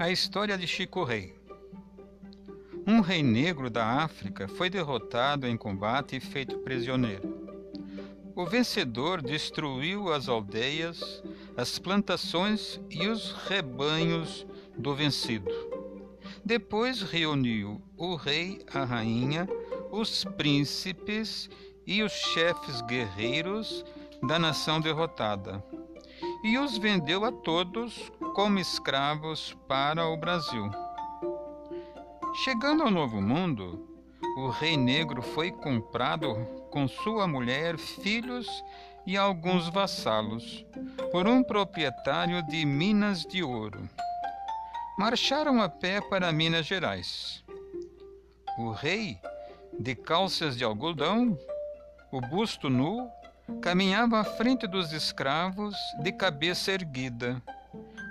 A história de Chico Rei. Um rei negro da África foi derrotado em combate e feito prisioneiro. O vencedor destruiu as aldeias, as plantações e os rebanhos do vencido. Depois reuniu o rei, a rainha, os príncipes e os chefes guerreiros da nação derrotada, e os vendeu a todos como escravos para o Brasil. Chegando ao Novo Mundo, o rei negro foi comprado com sua mulher, filhos e alguns vassalos por um proprietário de minas de ouro. Marcharam a pé para Minas Gerais. O rei, de calças de algodão, o busto nu, caminhava à frente dos escravos de cabeça erguida,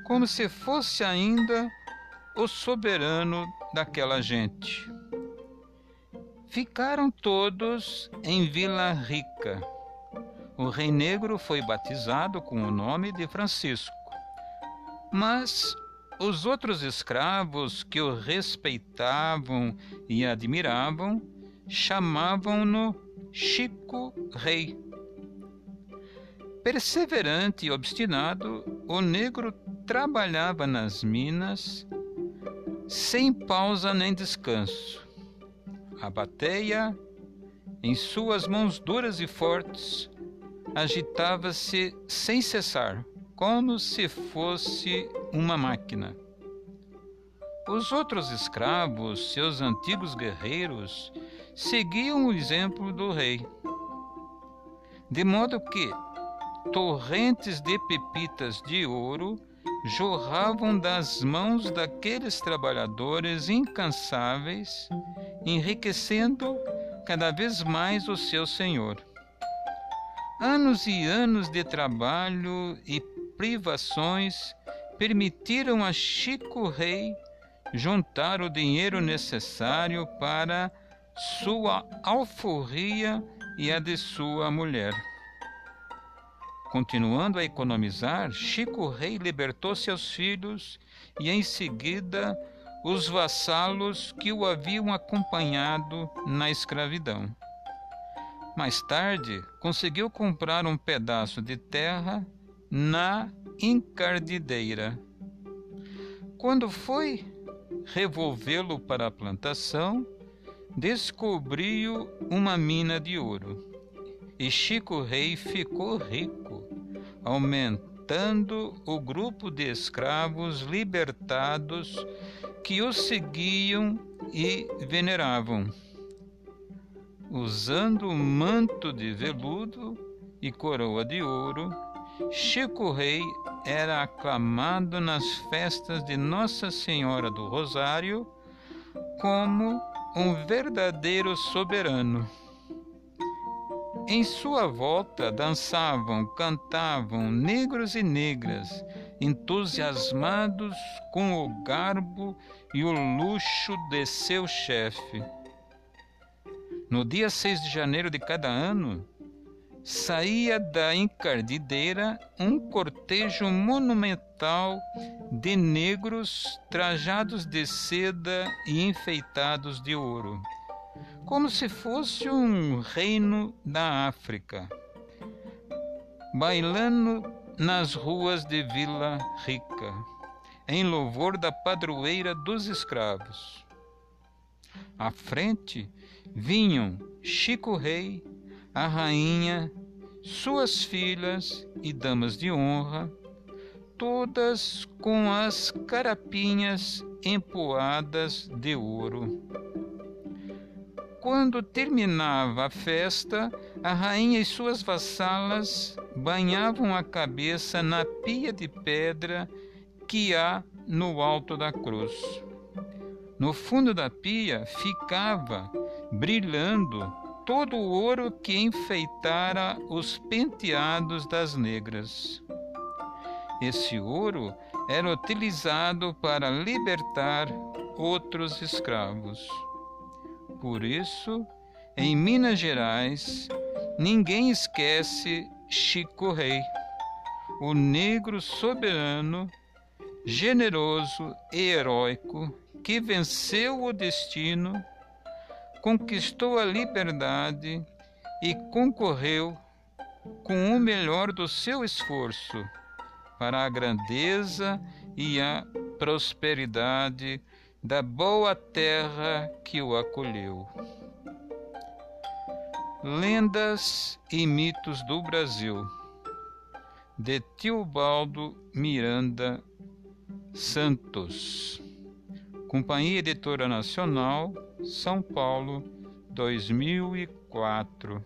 como se fosse ainda o soberano daquela gente. Ficaram todos em Vila Rica. O rei negro foi batizado com o nome de Francisco. Mas os outros escravos que o respeitavam e admiravam chamavam-no Chico Rei. Perseverante e obstinado, o negro trabalhava nas minas sem pausa nem descanso. A bateia, em suas mãos duras e fortes, agitava-se sem cessar, como se fosse uma máquina. Os outros escravos, seus antigos guerreiros, seguiam o exemplo do rei, de modo que torrentes de pepitas de ouro jorravam das mãos daqueles trabalhadores incansáveis, enriquecendo cada vez mais o seu senhor. Anos e anos de trabalho e privações permitiram a Chico Rei juntar o dinheiro necessário para sua alforria e a de sua mulher. Continuando a economizar, Chico Rei libertou seus filhos e, em seguida, os vassalos que o haviam acompanhado na escravidão. Mais tarde, conseguiu comprar um pedaço de terra na encardideira. Quando foi revolvê-lo para a plantação, descobriu uma mina de ouro. E Chico Rei ficou rico, aumentando o grupo de escravos libertados que o seguiam e veneravam. Usando manto de veludo e coroa de ouro, Chico Rei era aclamado nas festas de Nossa Senhora do Rosário como um verdadeiro soberano. Em sua volta dançavam, cantavam negros e negras, entusiasmados com o garbo e o luxo de seu chefe. No dia 6 de janeiro de cada ano, saía da encardideira um cortejo monumental de negros trajados de seda e enfeitados de ouro como se fosse um reino da África, bailando nas ruas de Vila Rica, em louvor da padroeira dos escravos. À frente vinham Chico Rei, a rainha, suas filhas e damas de honra, todas com as carapinhas empoadas de ouro. Quando terminava a festa, a rainha e suas vassalas banhavam a cabeça na pia de pedra que há no alto da cruz. No fundo da pia ficava, brilhando, todo o ouro que enfeitara os penteados das negras. Esse ouro era utilizado para libertar outros escravos. Por isso, em Minas Gerais, ninguém esquece Chico Rei, o negro soberano generoso e heróico que venceu o destino, conquistou a liberdade e concorreu com o melhor do seu esforço para a grandeza e a prosperidade da boa terra que o acolheu. Lendas e mitos do Brasil, de Tiobaldo Miranda Santos. Companhia Editora Nacional, São Paulo, 2004.